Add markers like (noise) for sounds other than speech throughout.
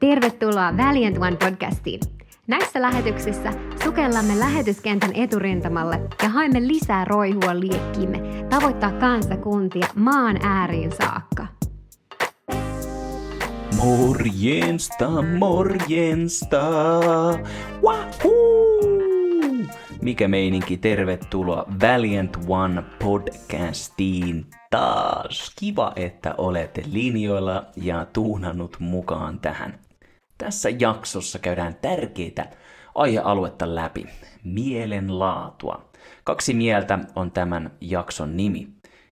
Tervetuloa Valiant One podcastiin. Näissä lähetyksissä sukellamme lähetyskentän eturintamalle ja haemme lisää roihua liekkiimme tavoittaa kansakuntia maan ääriin saakka. Morjensta, morjensta. Wahoo! Mikä meininki, tervetuloa Valiant One podcastiin taas. Kiva, että olette linjoilla ja tuunannut mukaan tähän. Tässä jaksossa käydään tärkeitä aihealuetta läpi. Mielenlaatua. Kaksi mieltä on tämän jakson nimi.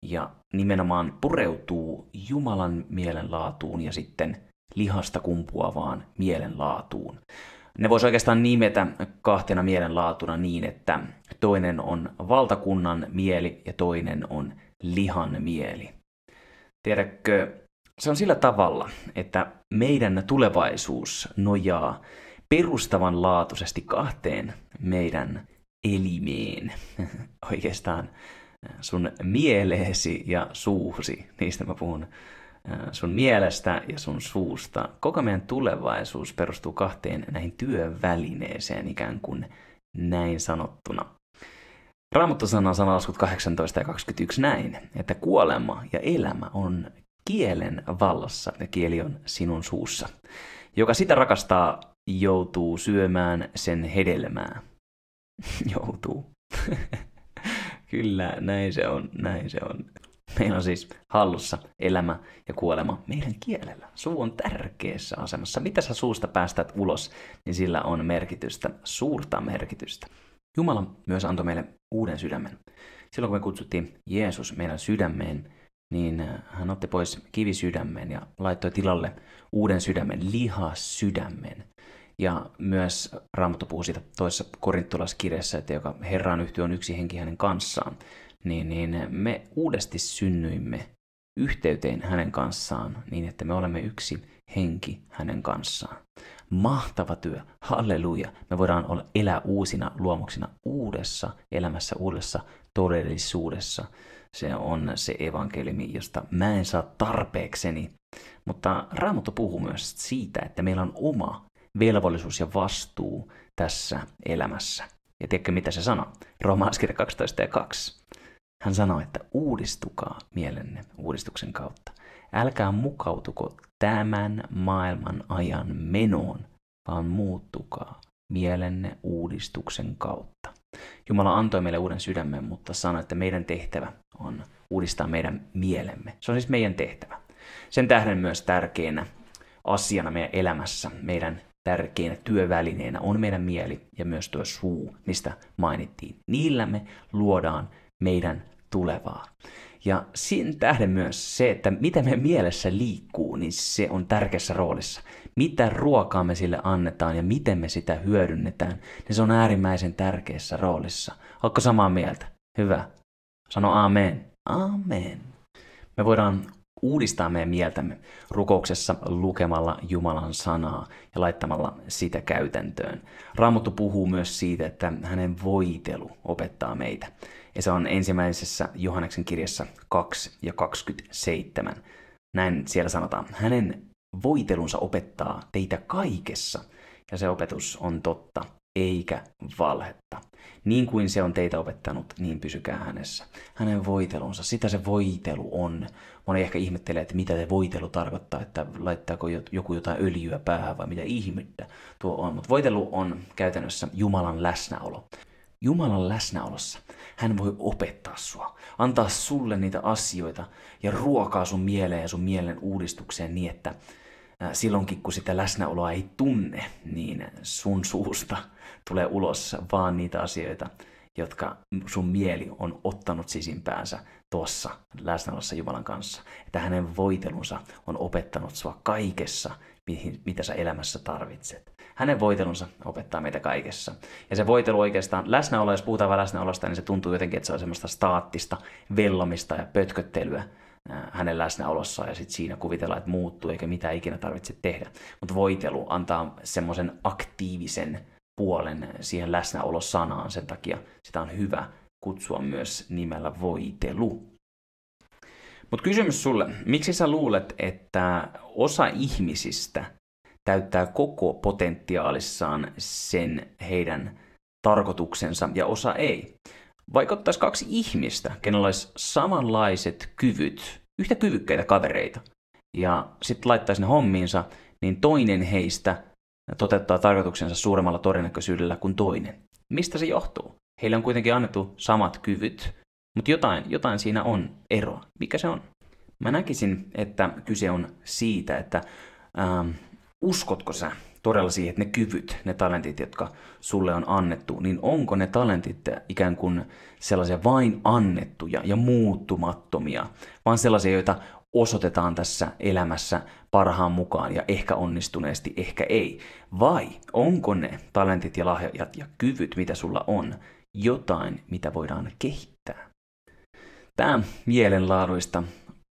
Ja nimenomaan pureutuu Jumalan mielenlaatuun ja sitten lihasta kumpuavaan mielenlaatuun. Ne voisi oikeastaan nimetä kahtena mielenlaatuna niin, että toinen on valtakunnan mieli ja toinen on lihan mieli. Tiedätkö, se on sillä tavalla, että meidän tulevaisuus nojaa perustavanlaatuisesti kahteen meidän elimeen. (laughs) Oikeastaan sun mieleesi ja suusi, niistä mä puhun sun mielestä ja sun suusta. Koko meidän tulevaisuus perustuu kahteen näihin työvälineeseen ikään kuin näin sanottuna. Raamattu sanoo sanalaskut 18 ja 21 näin, että kuolema ja elämä on kielen vallassa ja kieli on sinun suussa. Joka sitä rakastaa, joutuu syömään sen hedelmää. (laughs) joutuu. (laughs) Kyllä, näin se on, näin se on. Meillä on siis hallussa elämä ja kuolema meidän kielellä. Suu on tärkeässä asemassa. Mitä sä suusta päästät ulos, niin sillä on merkitystä, suurta merkitystä. Jumala myös antoi meille uuden sydämen. Silloin kun me kutsuttiin Jeesus meidän sydämeen, niin hän otti pois kivisydämen ja laittoi tilalle uuden sydämen, lihasydämen. Ja myös Raamattu puhuu siitä toisessa korintolaskirjassa, että joka Herraan yhtyy on yksi henki hänen kanssaan niin, niin me uudesti synnyimme yhteyteen hänen kanssaan niin, että me olemme yksi henki hänen kanssaan. Mahtava työ, halleluja. Me voidaan olla, elää uusina luomuksina uudessa elämässä, uudessa todellisuudessa. Se on se evankeliumi, josta mä en saa tarpeekseni. Mutta Raamattu puhuu myös siitä, että meillä on oma velvollisuus ja vastuu tässä elämässä. Ja tiedätkö mitä se sanoo? Roomaalaiskirja 12 ja 2. Hän sanoi, että uudistukaa mielenne uudistuksen kautta. Älkää mukautuko tämän maailman ajan menoon, vaan muuttukaa mielenne uudistuksen kautta. Jumala antoi meille uuden sydämen, mutta sanoi, että meidän tehtävä on uudistaa meidän mielemme. Se on siis meidän tehtävä. Sen tähden myös tärkeänä asiana meidän elämässä, meidän tärkeänä työvälineenä on meidän mieli ja myös tuo suu, mistä mainittiin. Niillä me luodaan meidän tulevaa. Ja siinä tähden myös se, että mitä me mielessä liikkuu, niin se on tärkeässä roolissa. Mitä ruokaa me sille annetaan ja miten me sitä hyödynnetään, niin se on äärimmäisen tärkeässä roolissa. Oletko samaa mieltä? Hyvä. Sano amen. Amen. Me voidaan uudistaa meidän mieltämme rukouksessa lukemalla Jumalan sanaa ja laittamalla sitä käytäntöön. Raamattu puhuu myös siitä, että hänen voitelu opettaa meitä. Ja se on ensimmäisessä Johanneksen kirjassa 2 ja 27. Näin siellä sanotaan, hänen voitelunsa opettaa teitä kaikessa, ja se opetus on totta, eikä valhetta. Niin kuin se on teitä opettanut, niin pysykää hänessä. Hänen voitelunsa, sitä se voitelu on. Moni ehkä ihmettelee, että mitä se voitelu tarkoittaa, että laittaako joku jotain öljyä päähän vai mitä ihmettä tuo on. Mutta voitelu on käytännössä Jumalan läsnäolo. Jumalan läsnäolossa hän voi opettaa sua, antaa sulle niitä asioita ja ruokaa sun mieleen ja sun mielen uudistukseen niin, että silloinkin kun sitä läsnäoloa ei tunne, niin sun suusta tulee ulos vaan niitä asioita, jotka sun mieli on ottanut sisimpäänsä tuossa läsnäolossa Jumalan kanssa. Että hänen voitelunsa on opettanut sua kaikessa, mitä sä elämässä tarvitset. Hänen voitelunsa opettaa meitä kaikessa. Ja se voitelu oikeastaan, läsnäolo, jos puhutaan läsnäolosta, niin se tuntuu jotenkin, että se on semmoista staattista vellomista ja pötköttelyä hänen läsnäolossaan ja sitten siinä kuvitellaan, että muuttuu eikä mitä ikinä tarvitse tehdä. Mutta voitelu antaa semmoisen aktiivisen puolen siihen läsnäolosanaan, sen takia sitä on hyvä kutsua myös nimellä voitelu. Mutta kysymys sulle, miksi sä luulet, että osa ihmisistä täyttää koko potentiaalissaan sen heidän tarkoituksensa ja osa ei? Vaikka ottaisi kaksi ihmistä, kenellä olisi samanlaiset kyvyt, yhtä kyvykkäitä kavereita, ja sitten laittaisi ne hommiinsa, niin toinen heistä toteuttaa tarkoituksensa suuremmalla todennäköisyydellä kuin toinen. Mistä se johtuu? Heille on kuitenkin annettu samat kyvyt, mutta jotain, jotain siinä on eroa. Mikä se on? Mä näkisin, että kyse on siitä, että ähm, uskotko sä todella siihen, että ne kyvyt, ne talentit, jotka sulle on annettu, niin onko ne talentit ikään kuin sellaisia vain annettuja ja muuttumattomia, vaan sellaisia, joita osoitetaan tässä elämässä parhaan mukaan ja ehkä onnistuneesti, ehkä ei. Vai onko ne talentit ja lahjat ja kyvyt, mitä sulla on, jotain, mitä voidaan kehittää? Tämä mielenlaaduista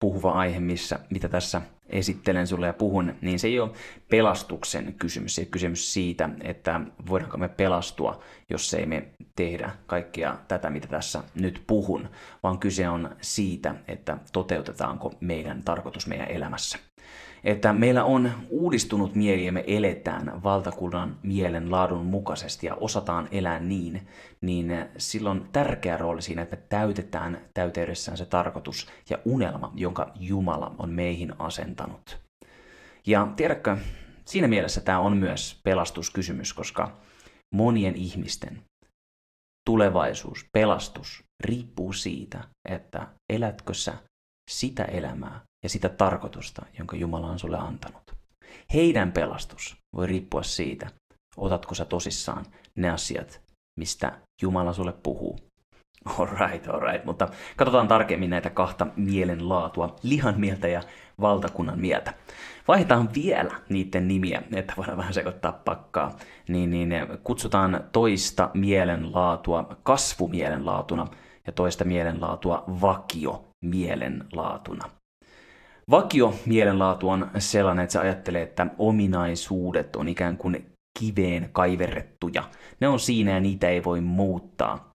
puhuva aihe, missä, mitä tässä esittelen sulle ja puhun, niin se ei ole pelastuksen kysymys. Se ei ole kysymys siitä, että voidaanko me pelastua, jos ei me tehdä kaikkea tätä, mitä tässä nyt puhun, vaan kyse on siitä, että toteutetaanko meidän tarkoitus meidän elämässä että meillä on uudistunut mieli ja me eletään valtakunnan mielen laadun mukaisesti ja osataan elää niin, niin silloin tärkeä rooli siinä, että me täytetään täyteydessään se tarkoitus ja unelma, jonka Jumala on meihin asentanut. Ja tiedätkö, siinä mielessä tämä on myös pelastuskysymys, koska monien ihmisten tulevaisuus, pelastus riippuu siitä, että elätkö sä sitä elämää, ja sitä tarkoitusta, jonka Jumala on sulle antanut. Heidän pelastus voi riippua siitä, otatko sä tosissaan ne asiat, mistä Jumala sulle puhuu. Alright, alright, mutta katsotaan tarkemmin näitä kahta mielenlaatua, lihan mieltä ja valtakunnan mieltä. Vaihdetaan vielä niiden nimiä, että voidaan vähän sekoittaa pakkaa. Niin, niin kutsutaan toista mielenlaatua kasvumielenlaatuna ja toista mielenlaatua vakio mielenlaatuna. Vakio mielenlaatu on sellainen, että se ajattelee, että ominaisuudet on ikään kuin kiveen kaiverrettuja. Ne on siinä ja niitä ei voi muuttaa.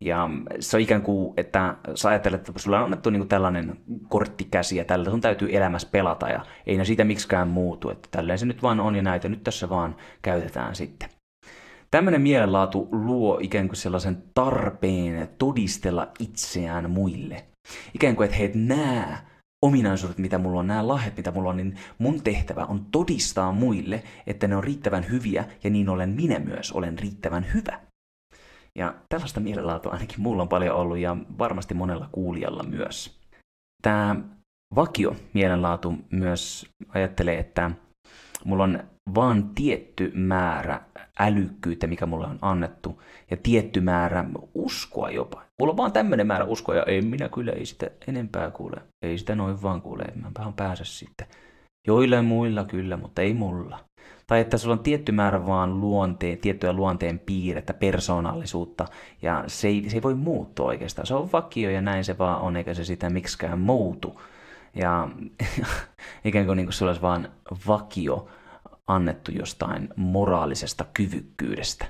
Ja se on ikään kuin, että sä ajattelet, että sulla on annettu niin tällainen korttikäsi ja tällä sun täytyy elämässä pelata ja ei ne siitä miksikään muutu. Että tälleen se nyt vaan on ja näitä nyt tässä vaan käytetään sitten. Tämmöinen mielenlaatu luo ikään kuin sellaisen tarpeen todistella itseään muille. Ikään kuin, että he näe ominaisuudet, mitä mulla on, nämä lahjat, mitä mulla on, niin mun tehtävä on todistaa muille, että ne on riittävän hyviä ja niin olen minä myös olen riittävän hyvä. Ja tällaista mielenlaatua ainakin mulla on paljon ollut ja varmasti monella kuulijalla myös. Tämä vakio mielenlaatu myös ajattelee, että mulla on vaan tietty määrä älykkyyttä, mikä mulle on annettu, ja tietty määrä uskoa jopa. Mulla on vaan tämmöinen määrä uskoa, ja ei minä kyllä ei sitä enempää kuule. Ei sitä noin vaan kuule, mä vähän pääse sitten. Joilla muilla kyllä, mutta ei mulla. Tai että sulla on tietty määrä vaan luonteen, tiettyä luonteen piirrettä, persoonallisuutta, ja se ei, se ei voi muuttua oikeastaan. Se on vakio ja näin se vaan on, eikä se sitä miksikään muutu. Ja (laughs) ikään kuin, niin kuin sulla olisi vaan vakio annettu jostain moraalisesta kyvykkyydestä.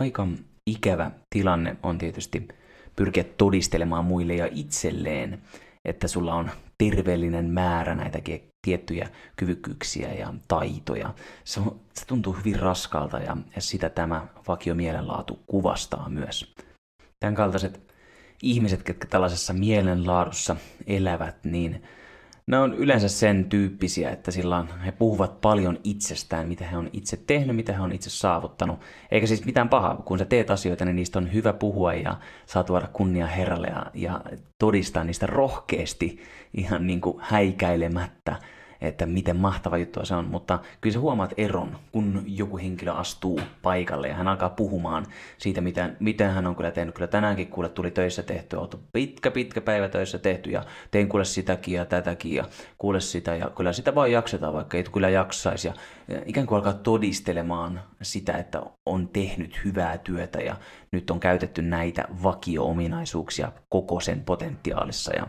Aika ikävä tilanne on tietysti pyrkiä todistelemaan muille ja itselleen, että sulla on terveellinen määrä näitä tiettyjä kyvykkyyksiä ja taitoja. Se, on, se tuntuu hyvin raskalta ja, ja sitä tämä vakio mielenlaatu kuvastaa myös. Tämän kaltaiset ihmiset, jotka tällaisessa mielenlaadussa elävät, niin ne on yleensä sen tyyppisiä, että sillä he puhuvat paljon itsestään, mitä he on itse tehnyt, mitä he on itse saavuttanut. Eikä siis mitään pahaa, kun sä teet asioita, niin niistä on hyvä puhua ja saa tuoda kunnia Herralle ja, ja todistaa niistä rohkeasti ihan niin kuin häikäilemättä että miten mahtava juttu se on, mutta kyllä sä huomaat eron, kun joku henkilö astuu paikalle ja hän alkaa puhumaan siitä, miten, miten hän on kyllä tehnyt. Kyllä tänäänkin kuule tuli töissä tehty, on pitkä pitkä päivä töissä tehty ja tein kuule sitäkin ja tätäkin ja kuule sitä ja kyllä sitä vaan jaksetaan, vaikka ei kyllä jaksaisi ja ikään kuin alkaa todistelemaan sitä, että on tehnyt hyvää työtä ja nyt on käytetty näitä vakio-ominaisuuksia koko sen potentiaalissa ja,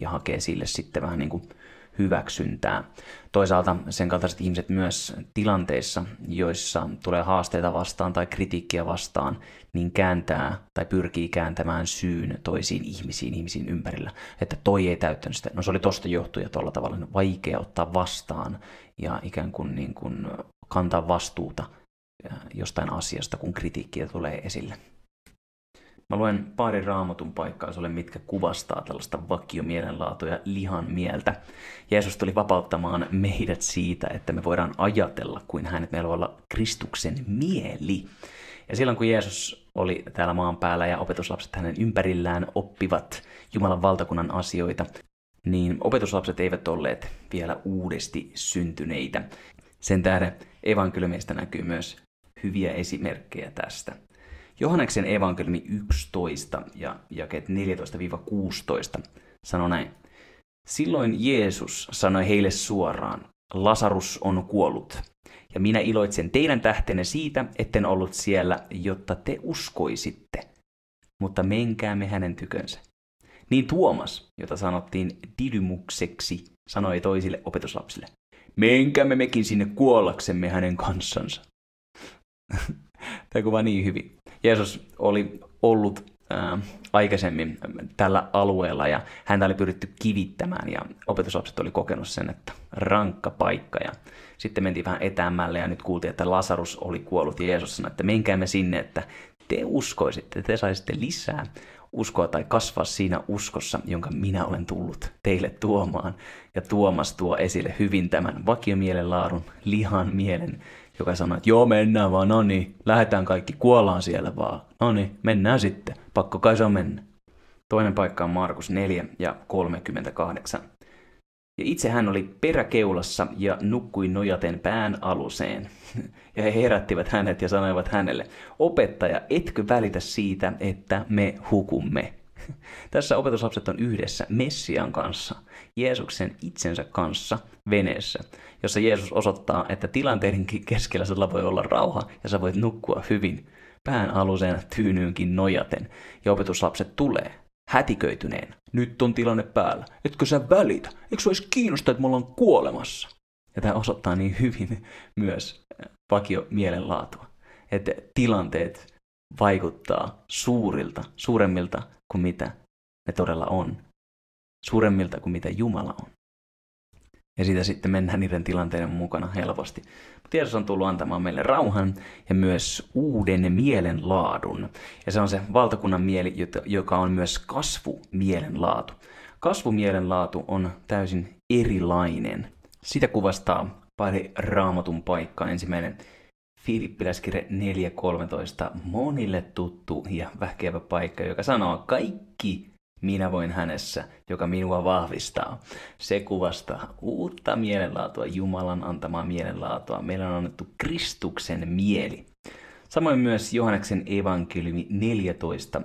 ja hakee sille sitten vähän niin kuin hyväksyntää. Toisaalta sen kaltaiset ihmiset myös tilanteissa, joissa tulee haasteita vastaan tai kritiikkiä vastaan, niin kääntää tai pyrkii kääntämään syyn toisiin ihmisiin, ihmisiin ympärillä. Että toi ei täyttänyt sitä. No se oli tosta johtuja tuolla tavalla niin vaikea ottaa vastaan ja ikään kuin, niin kuin kantaa vastuuta jostain asiasta, kun kritiikkiä tulee esille. Mä luen pari raamatun paikkaa sulle, mitkä kuvastaa tällaista vakiomielenlaatua ja lihan mieltä. Jeesus tuli vapauttamaan meidät siitä, että me voidaan ajatella kuin hänet. Meillä voi olla Kristuksen mieli. Ja silloin kun Jeesus oli täällä maan päällä ja opetuslapset hänen ympärillään oppivat Jumalan valtakunnan asioita, niin opetuslapset eivät olleet vielä uudesti syntyneitä. Sen tähden evankeliumista näkyy myös hyviä esimerkkejä tästä. Johanneksen evankeliumi 11 ja jakeet 14-16 sanoo näin. Silloin Jeesus sanoi heille suoraan, Lasarus on kuollut, ja minä iloitsen teidän tähtenne siitä, etten ollut siellä, jotta te uskoisitte. Mutta menkäämme hänen tykönsä. Niin Tuomas, jota sanottiin Didymukseksi, sanoi toisille opetuslapsille, menkäämme mekin sinne kuollaksemme hänen kanssansa. (laughs) Tämä kuvaa niin hyvin. Jeesus oli ollut ää, aikaisemmin tällä alueella ja häntä oli pyritty kivittämään ja opetuslapset oli kokenut sen, että rankka paikka ja sitten mentiin vähän etäämmälle ja nyt kuultiin, että Lasarus oli kuollut ja Jeesus sanoi, että menkäämme sinne, että te uskoisitte, te saisitte lisää uskoa tai kasvaa siinä uskossa, jonka minä olen tullut teille tuomaan. Ja Tuomas tuo esille hyvin tämän vakiomielen laadun, lihan mielen, joka sanoi, että joo mennään vaan, no niin, lähdetään kaikki, kuollaan siellä vaan, no niin, mennään sitten, pakko kai se on mennä. Toinen paikka on Markus 4 ja 38. Ja itse hän oli peräkeulassa ja nukkui nojaten pään aluseen. (laughs) Ja he herättivät hänet ja sanoivat hänelle, opettaja, etkö välitä siitä, että me hukumme? (laughs) Tässä opetuslapset on yhdessä Messian kanssa, Jeesuksen itsensä kanssa veneessä, jossa Jeesus osoittaa, että tilanteidenkin keskellä sulla voi olla rauha ja sä voit nukkua hyvin, pään aluseen tyynyynkin nojaten. Ja opetuslapset tulee hätiköityneen. Nyt on tilanne päällä. Etkö sä välitä? Eikö sua edes kiinnosta, että me ollaan kuolemassa? Ja tämä osoittaa niin hyvin (laughs) myös vakio mielenlaatua. Että tilanteet vaikuttaa suurilta, suuremmilta kuin mitä ne todella on. Suuremmilta kuin mitä Jumala on. Ja siitä sitten mennään niiden tilanteiden mukana helposti. Mutta Jeesus on tullut antamaan meille rauhan ja myös uuden mielenlaadun. Ja se on se valtakunnan mieli, joka on myös kasvumielenlaatu. Kasvumielenlaatu on täysin erilainen. Sitä kuvastaa pari raamatun paikkaa. Ensimmäinen Filippiläiskirje 4.13, monille tuttu ja väkevä paikka, joka sanoo, kaikki minä voin hänessä, joka minua vahvistaa. Se kuvastaa uutta mielenlaatua, Jumalan antamaa mielenlaatua. Meillä on annettu Kristuksen mieli. Samoin myös Johanneksen evankeliumi 14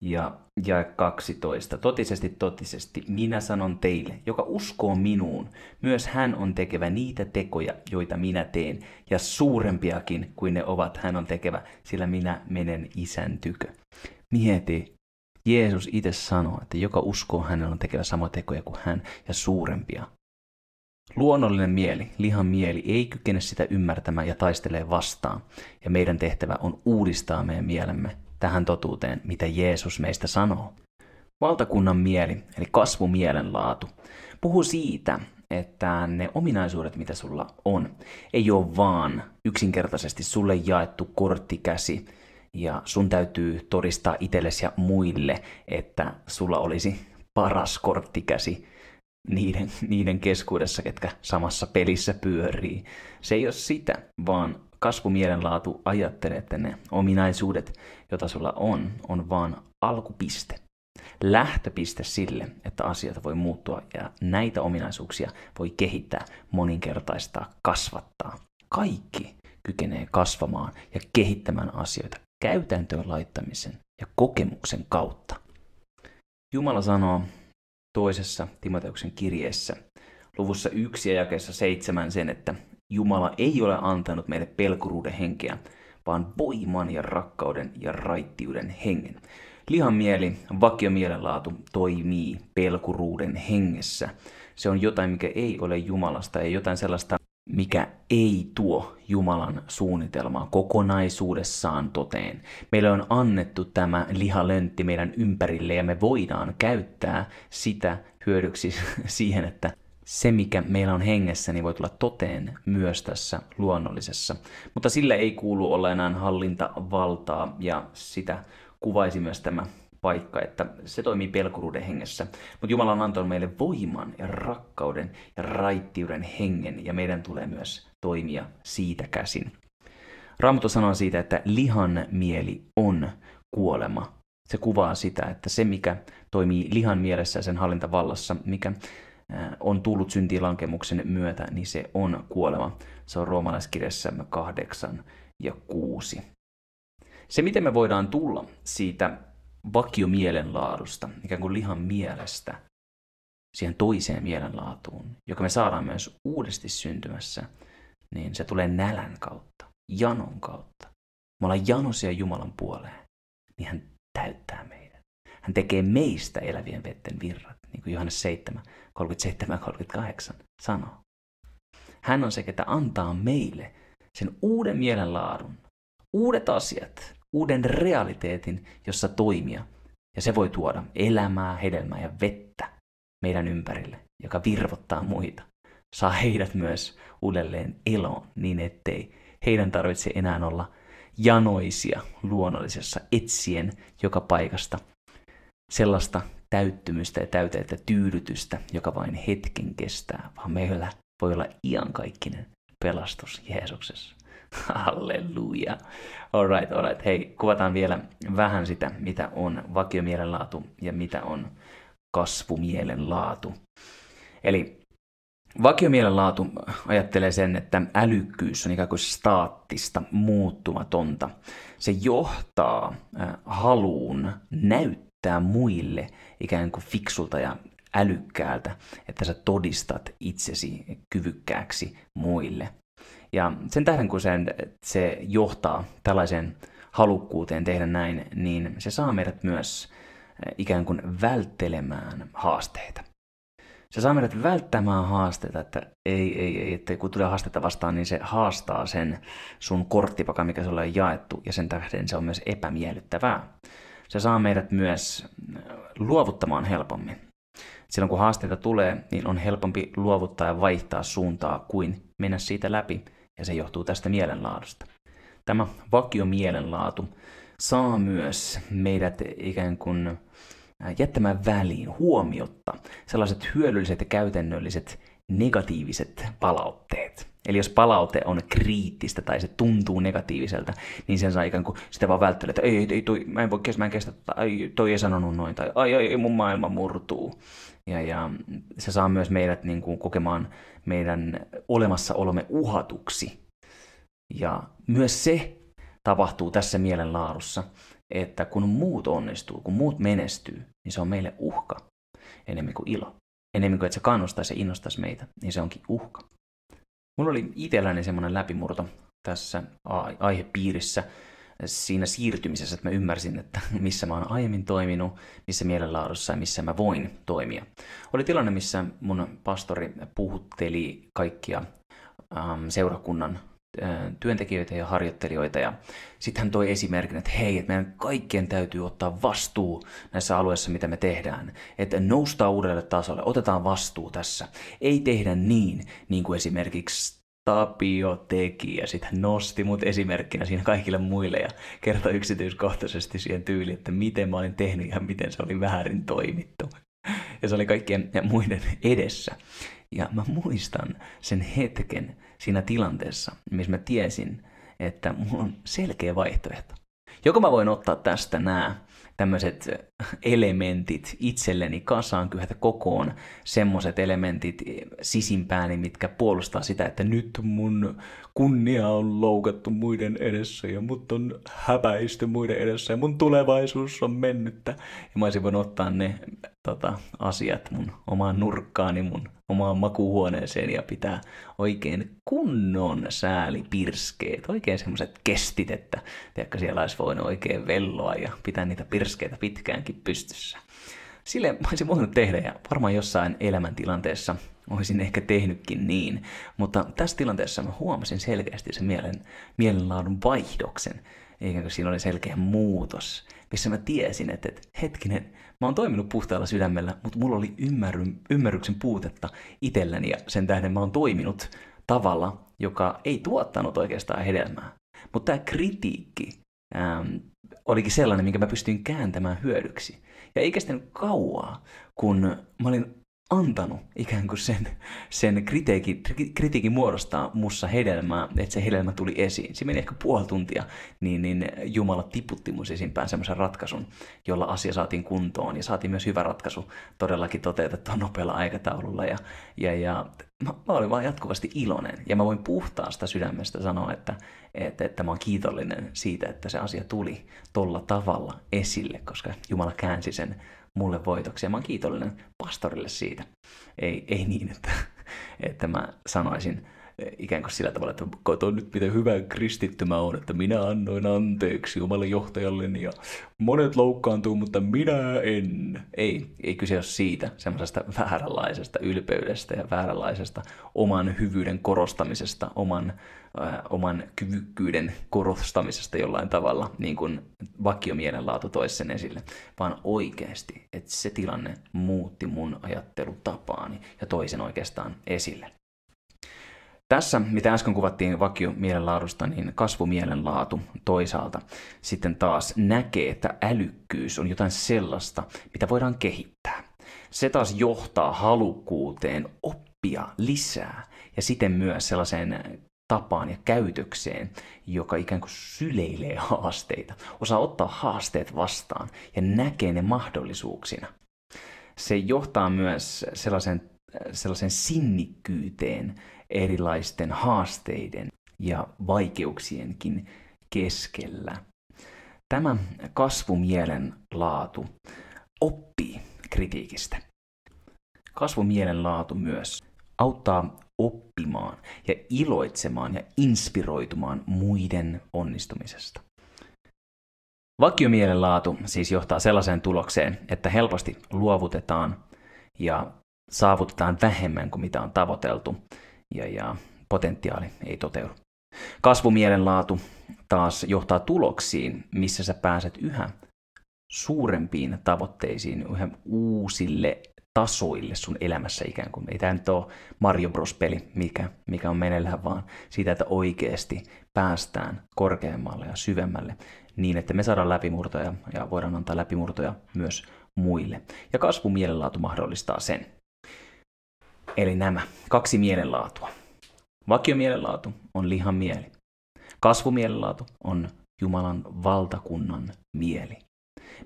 ja ja 12. Totisesti, totisesti, minä sanon teille, joka uskoo minuun, myös hän on tekevä niitä tekoja, joita minä teen, ja suurempiakin kuin ne ovat hän on tekevä, sillä minä menen isän tykö. Mieti, Jeesus itse sanoo, että joka uskoo hänellä on tekevä samoja tekoja kuin hän, ja suurempia. Luonnollinen mieli, lihan mieli, ei kykene sitä ymmärtämään ja taistelee vastaan, ja meidän tehtävä on uudistaa meidän mielemme tähän totuuteen, mitä Jeesus meistä sanoo. Valtakunnan mieli, eli kasvumielenlaatu, puhuu siitä, että ne ominaisuudet, mitä sulla on, ei ole vaan yksinkertaisesti sulle jaettu korttikäsi, ja sun täytyy todistaa itsellesi ja muille, että sulla olisi paras korttikäsi niiden, niiden keskuudessa, ketkä samassa pelissä pyörii. Se ei ole sitä, vaan kasvumielenlaatu ajattelee, että ne ominaisuudet, joita sulla on, on vaan alkupiste. Lähtöpiste sille, että asioita voi muuttua ja näitä ominaisuuksia voi kehittää, moninkertaistaa, kasvattaa. Kaikki kykenee kasvamaan ja kehittämään asioita käytäntöön laittamisen ja kokemuksen kautta. Jumala sanoo toisessa Timoteuksen kirjeessä luvussa 1 ja jakeessa 7 sen, että Jumala ei ole antanut meille pelkuruuden henkeä, vaan voiman ja rakkauden ja raittiuden hengen. Lihan mieli, vakiomielenlaatu toimii pelkuruuden hengessä. Se on jotain, mikä ei ole Jumalasta, ei jotain sellaista, mikä ei tuo Jumalan suunnitelmaa kokonaisuudessaan toteen. Meille on annettu tämä lihalöntti meidän ympärille ja me voidaan käyttää sitä hyödyksi (laughs) siihen, että se, mikä meillä on hengessä, niin voi tulla toteen myös tässä luonnollisessa. Mutta sillä ei kuulu olla enää hallintavaltaa, ja sitä kuvaisi myös tämä paikka, että se toimii pelkuruuden hengessä. Mutta Jumala on antanut meille voiman ja rakkauden ja raittiuden hengen, ja meidän tulee myös toimia siitä käsin. Raamattu sanoo siitä, että lihan mieli on kuolema. Se kuvaa sitä, että se mikä toimii lihan mielessä ja sen hallintavallassa, mikä on tullut syntilankemuksen myötä, niin se on kuolema. Se on roomalaiskirjassa 8 ja 6. Se, miten me voidaan tulla siitä vakiomielenlaadusta, ikään kuin lihan mielestä, siihen toiseen mielenlaatuun, joka me saadaan myös uudesti syntymässä, niin se tulee nälän kautta, janon kautta. Me ollaan janosia Jumalan puoleen, niin hän täyttää meidän. Hän tekee meistä elävien vetten virrat, niin kuin Johannes 7, 37 38 sanoo. Hän on se, ketä antaa meille sen uuden mielenlaadun, uudet asiat, uuden realiteetin, jossa toimia. Ja se voi tuoda elämää, hedelmää ja vettä meidän ympärille, joka virvottaa muita. Saa heidät myös uudelleen eloon niin, ettei heidän tarvitse enää olla janoisia luonnollisessa etsien joka paikasta sellaista täyttymystä ja täyteettä tyydytystä, joka vain hetken kestää, vaan meillä voi olla iankaikkinen pelastus Jeesuksessa. (laughs) Halleluja. Alright, alright. Hei, kuvataan vielä vähän sitä, mitä on vakiomielenlaatu ja mitä on kasvumielenlaatu. Eli vakiomielenlaatu ajattelee sen, että älykkyys on ikään kuin staattista, muuttumatonta. Se johtaa haluun näyttää muille ikään kuin fiksulta ja älykkäältä, että sä todistat itsesi kyvykkääksi muille. Ja sen tähden, kun se, se johtaa tällaiseen halukkuuteen tehdä näin, niin se saa meidät myös eh, ikään kuin välttelemään haasteita. Se saa meidät välttämään haasteita, että ei, ei, ei, että kun tulee haasteita vastaan, niin se haastaa sen sun korttipakan, mikä sulle on jaettu, ja sen tähden se on myös epämiellyttävää. Se saa meidät myös eh, luovuttamaan helpommin. Silloin kun haasteita tulee, niin on helpompi luovuttaa ja vaihtaa suuntaa kuin mennä siitä läpi ja se johtuu tästä mielenlaadusta. Tämä vakio mielenlaatu saa myös meidät ikään kuin äh, jättämään väliin huomiotta sellaiset hyödylliset ja käytännölliset negatiiviset palautteet. Eli jos palaute on kriittistä tai se tuntuu negatiiviselta, niin sen saa ikään kuin sitä vaan välttää, että ei, ei, toi, mä en voi kestä, mä en kestä, tai toi ei sanonut noin, tai ai, ai, mun maailma murtuu. Ja, ja se saa myös meidät niin kuin, kokemaan meidän olemassaolomme uhatuksi. Ja myös se tapahtuu tässä mielenlaadussa, että kun muut onnistuu, kun muut menestyy, niin se on meille uhka enemmän kuin ilo. Enemmän kuin että se kannustaisi ja innostaisi meitä, niin se onkin uhka. Mulla oli itselläni semmoinen läpimurto tässä aihepiirissä, siinä siirtymisessä, että mä ymmärsin, että (laughs) missä mä oon aiemmin toiminut, missä mielenlaadussa ja missä mä voin toimia. Oli tilanne, missä mun pastori puhutteli kaikkia ähm, seurakunnan työntekijöitä ja harjoittelijoita. Ja sitten hän toi esimerkin, että hei, että meidän kaikkien täytyy ottaa vastuu näissä alueissa, mitä me tehdään. Että noustaan uudelle tasolle, otetaan vastuu tässä. Ei tehdä niin, niin kuin esimerkiksi Tapio teki ja sitten nosti mut esimerkkinä siinä kaikille muille ja kertoi yksityiskohtaisesti siihen tyyliin, että miten mä olin tehnyt ja miten se oli väärin toimittu. Ja se oli kaikkien muiden edessä. Ja mä muistan sen hetken siinä tilanteessa, missä mä tiesin, että mulla on selkeä vaihtoehto. Joko mä voin ottaa tästä nämä tämmöiset elementit itselleni kasaan, kyhätä kokoon semmoiset elementit sisimpääni, mitkä puolustaa sitä, että nyt mun kunnia on loukattu muiden edessä ja mut on häpäisty muiden edessä ja mun tulevaisuus on mennyttä. Ja mä olisin voinut ottaa ne tota, asiat mun omaan nurkkaani, mun omaan makuuhuoneeseen ja pitää oikein kunnon säälipirskeet, oikein semmoiset kestit, että tiedätkö, siellä olisi voinut oikein velloa ja pitää niitä pirskeitä pitkäänkin pystyssä. Silleen mä olisin voinut tehdä ja varmaan jossain elämäntilanteessa olisin ehkä tehnytkin niin, mutta tässä tilanteessa mä huomasin selkeästi sen mielen, mielenlaadun vaihdoksen, eikä kun siinä oli selkeä muutos, missä mä tiesin, että, että hetkinen, mä oon toiminut puhtaalla sydämellä, mutta mulla oli ymmärry, ymmärryksen puutetta itselläni ja sen tähden mä oon toiminut tavalla, joka ei tuottanut oikeastaan hedelmää. Mutta tämä kritiikki ähm, olikin sellainen, minkä mä pystyin kääntämään hyödyksi. Ja ei kestänyt kauaa, kun mä olin antanut ikään kuin sen, sen kritiikin, kritiikin muodostaa mussa hedelmää, että se hedelmä tuli esiin. Se meni ehkä puoli tuntia, niin, niin Jumala tiputti mun sisimpään semmoisen ratkaisun, jolla asia saatiin kuntoon. Ja saatiin myös hyvä ratkaisu todellakin toteutettua nopealla aikataululla. Ja, ja, ja mä, mä olin vaan jatkuvasti iloinen. Ja mä voin puhtaasta sydämestä sanoa, että, että, että mä oon kiitollinen siitä, että se asia tuli tolla tavalla esille, koska Jumala käänsi sen mulle voitoksi. Ja mä oon kiitollinen pastorille siitä. Ei, ei niin, että, että mä sanoisin ikään kuin sillä tavalla, että kato nyt miten hyvä kristitty mä oon, että minä annoin anteeksi omalle johtajalleni ja monet loukkaantuu, mutta minä en. Ei, ei kyse ole siitä, semmoisesta vääränlaisesta ylpeydestä ja vääränlaisesta oman hyvyyden korostamisesta, oman oman kyvykkyyden korostamisesta jollain tavalla, niin kuin vakiomielenlaatu toisi sen esille, vaan oikeasti, että se tilanne muutti mun ajattelutapaani ja toisen oikeastaan esille. Tässä, mitä äsken kuvattiin vakiomielenlaadusta, niin kasvumielenlaatu toisaalta sitten taas näkee, että älykkyys on jotain sellaista, mitä voidaan kehittää. Se taas johtaa halukkuuteen oppia lisää ja siten myös sellaiseen tapaan ja käytökseen, joka ikään kuin syleilee haasteita, osaa ottaa haasteet vastaan ja näkee ne mahdollisuuksina. Se johtaa myös sellaisen, sellaisen sinnikkyyteen erilaisten haasteiden ja vaikeuksienkin keskellä. Tämä kasvumielen laatu oppii kritiikistä. Kasvumielen laatu myös auttaa oppimaan ja iloitsemaan ja inspiroitumaan muiden onnistumisesta. Vakiomielenlaatu siis johtaa sellaiseen tulokseen, että helposti luovutetaan ja saavutetaan vähemmän kuin mitä on tavoiteltu ja, ja potentiaali ei toteudu. Kasvumielenlaatu taas johtaa tuloksiin, missä sä pääset yhä suurempiin tavoitteisiin, yhä uusille tasoille sun elämässä ikään kuin. Ei tämä nyt ole Mario Bros-peli, mikä, mikä on meneillään, vaan siitä, että oikeasti päästään korkeammalle ja syvemmälle niin, että me saadaan läpimurtoja ja voidaan antaa läpimurtoja myös muille. Ja kasvumielenlaatu mahdollistaa sen. Eli nämä kaksi mielenlaatua. Vakiomielenlaatu on lihan mieli. Kasvumielenlaatu on Jumalan valtakunnan mieli.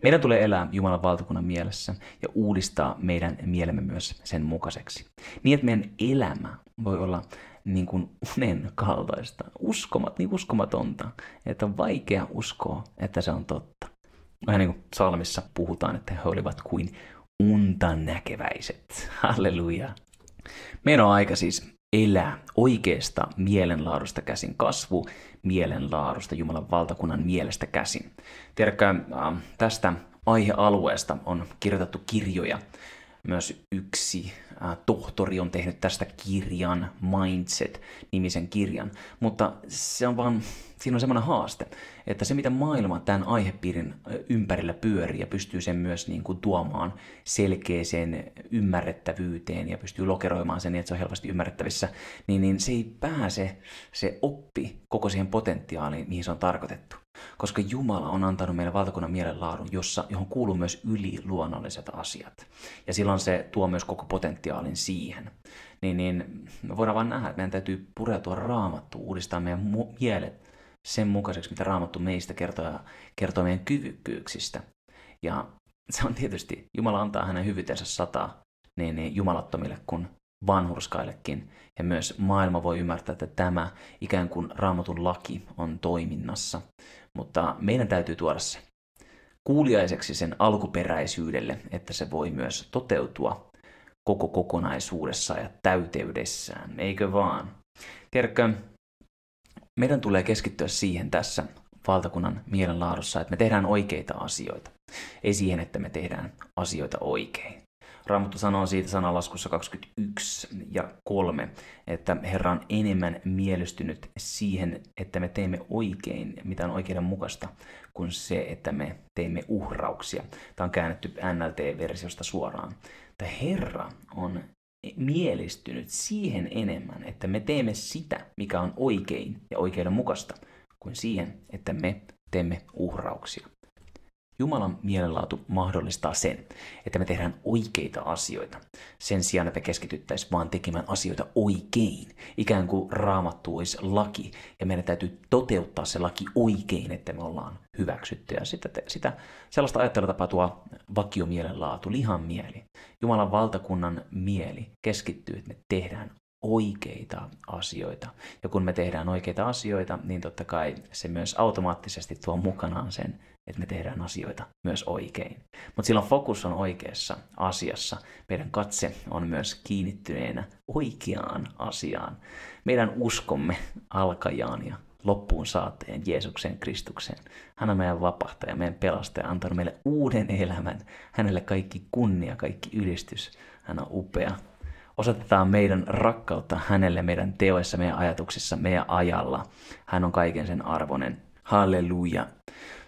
Meidän tulee elää Jumalan valtakunnan mielessä ja uudistaa meidän mielemme myös sen mukaiseksi. Niin, että meidän elämä voi olla niin kuin unen kaltaista, uskomat, niin uskomatonta, että on vaikea uskoa, että se on totta. Vähän niin kuin salmissa puhutaan, että he olivat kuin unta näkeväiset. Halleluja. Meidän on aika siis elää oikeasta mielenlaadusta käsin, kasvu mielenlaadusta Jumalan valtakunnan mielestä käsin. Tiedätkö, äh, tästä aihealueesta on kirjoitettu kirjoja. Myös yksi äh, tohtori on tehnyt tästä kirjan, Mindset-nimisen kirjan, mutta se on vaan siinä on semmoinen haaste, että se mitä maailma tämän aihepiirin ympärillä pyörii ja pystyy sen myös niin kuin tuomaan selkeeseen ymmärrettävyyteen ja pystyy lokeroimaan sen niin, että se on helposti ymmärrettävissä, niin, niin se ei pääse se oppi koko siihen potentiaaliin, mihin se on tarkoitettu. Koska Jumala on antanut meille valtakunnan mielenlaadun, jossa, johon kuuluu myös yliluonnolliset asiat. Ja silloin se tuo myös koko potentiaalin siihen. Niin, niin me voidaan vaan nähdä, että meidän täytyy pureutua raamattuun, uudistaa meidän mielet sen mukaiseksi, mitä Raamattu meistä kertoo, kertoo meidän kyvykkyyksistä. Ja se on tietysti, Jumala antaa hänen hyvyytensä sata niin, niin jumalattomille kuin vanhurskaillekin. Ja myös maailma voi ymmärtää, että tämä ikään kuin raamatun laki on toiminnassa. Mutta meidän täytyy tuoda se kuuliaiseksi sen alkuperäisyydelle, että se voi myös toteutua koko kokonaisuudessa ja täyteydessään, eikö vaan? Tiedätkö, meidän tulee keskittyä siihen tässä valtakunnan mielenlaadussa, että me tehdään oikeita asioita. Ei siihen, että me tehdään asioita oikein. Raamattu sanoo siitä sanalaskussa 21 ja 3, että Herra on enemmän mielestynyt siihen, että me teemme oikein, mitä on oikeudenmukaista, kuin se, että me teemme uhrauksia. Tämä on käännetty NLT-versiosta suoraan. Että Herra on mielistynyt siihen enemmän, että me teemme sitä, mikä on oikein ja oikeudenmukaista, kuin siihen, että me teemme uhrauksia. Jumalan mielenlaatu mahdollistaa sen, että me tehdään oikeita asioita. Sen sijaan, että keskityttäisiin vaan tekemään asioita oikein. Ikään kuin raamattu olisi laki, ja meidän täytyy toteuttaa se laki oikein, että me ollaan hyväksyttyjä. Sitä, sitä, sellaista ajattelutapaa tuo vakiomielenlaatu, lihan mieli. Jumalan valtakunnan mieli keskittyy, että me tehdään oikeita asioita. Ja kun me tehdään oikeita asioita, niin totta kai se myös automaattisesti tuo mukanaan sen, että me tehdään asioita myös oikein. Mutta silloin fokus on oikeassa asiassa. Meidän katse on myös kiinnittyneenä oikeaan asiaan. Meidän uskomme alkajaan ja loppuun saateen Jeesuksen Kristukseen. Hän on meidän vapahtaja, meidän pelastaja, antanut meille uuden elämän. Hänelle kaikki kunnia, kaikki ylistys. Hän on upea. Osoitetaan meidän rakkautta hänelle meidän teoissa, meidän ajatuksissa, meidän ajalla. Hän on kaiken sen arvoinen. Halleluja.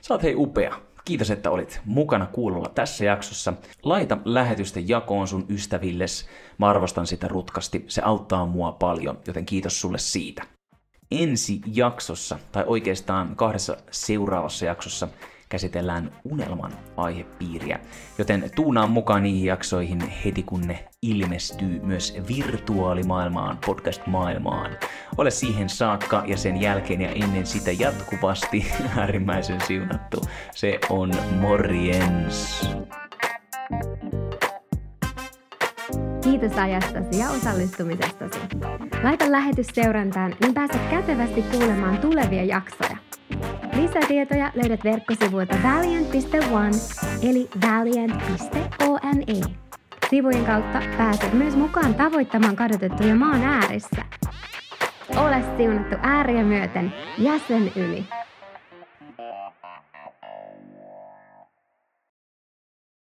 Sä oot hei upea. Kiitos, että olit mukana kuulolla tässä jaksossa. Laita lähetysten jakoon sun ystävilles. Mä arvostan sitä rutkasti. Se auttaa mua paljon, joten kiitos sulle siitä. Ensi jaksossa, tai oikeastaan kahdessa seuraavassa jaksossa, käsitellään unelman aihepiiriä, joten tuunaan mukaan niihin jaksoihin heti kun ne ilmestyy myös virtuaalimaailmaan, podcast-maailmaan. Ole siihen saakka ja sen jälkeen ja ennen sitä jatkuvasti (laughs) äärimmäisen siunattu. Se on morjens! Kiitos ajastasi ja osallistumisestasi. Laita lähetys seurantaan, niin pääset kätevästi kuulemaan tulevia jaksoja. Lisätietoja löydät verkkosivuilta valiant.one eli valiant.one. Sivujen kautta pääset myös mukaan tavoittamaan kadotettuja maan äärissä. Ole siunattu ääriä myöten jäsen yli.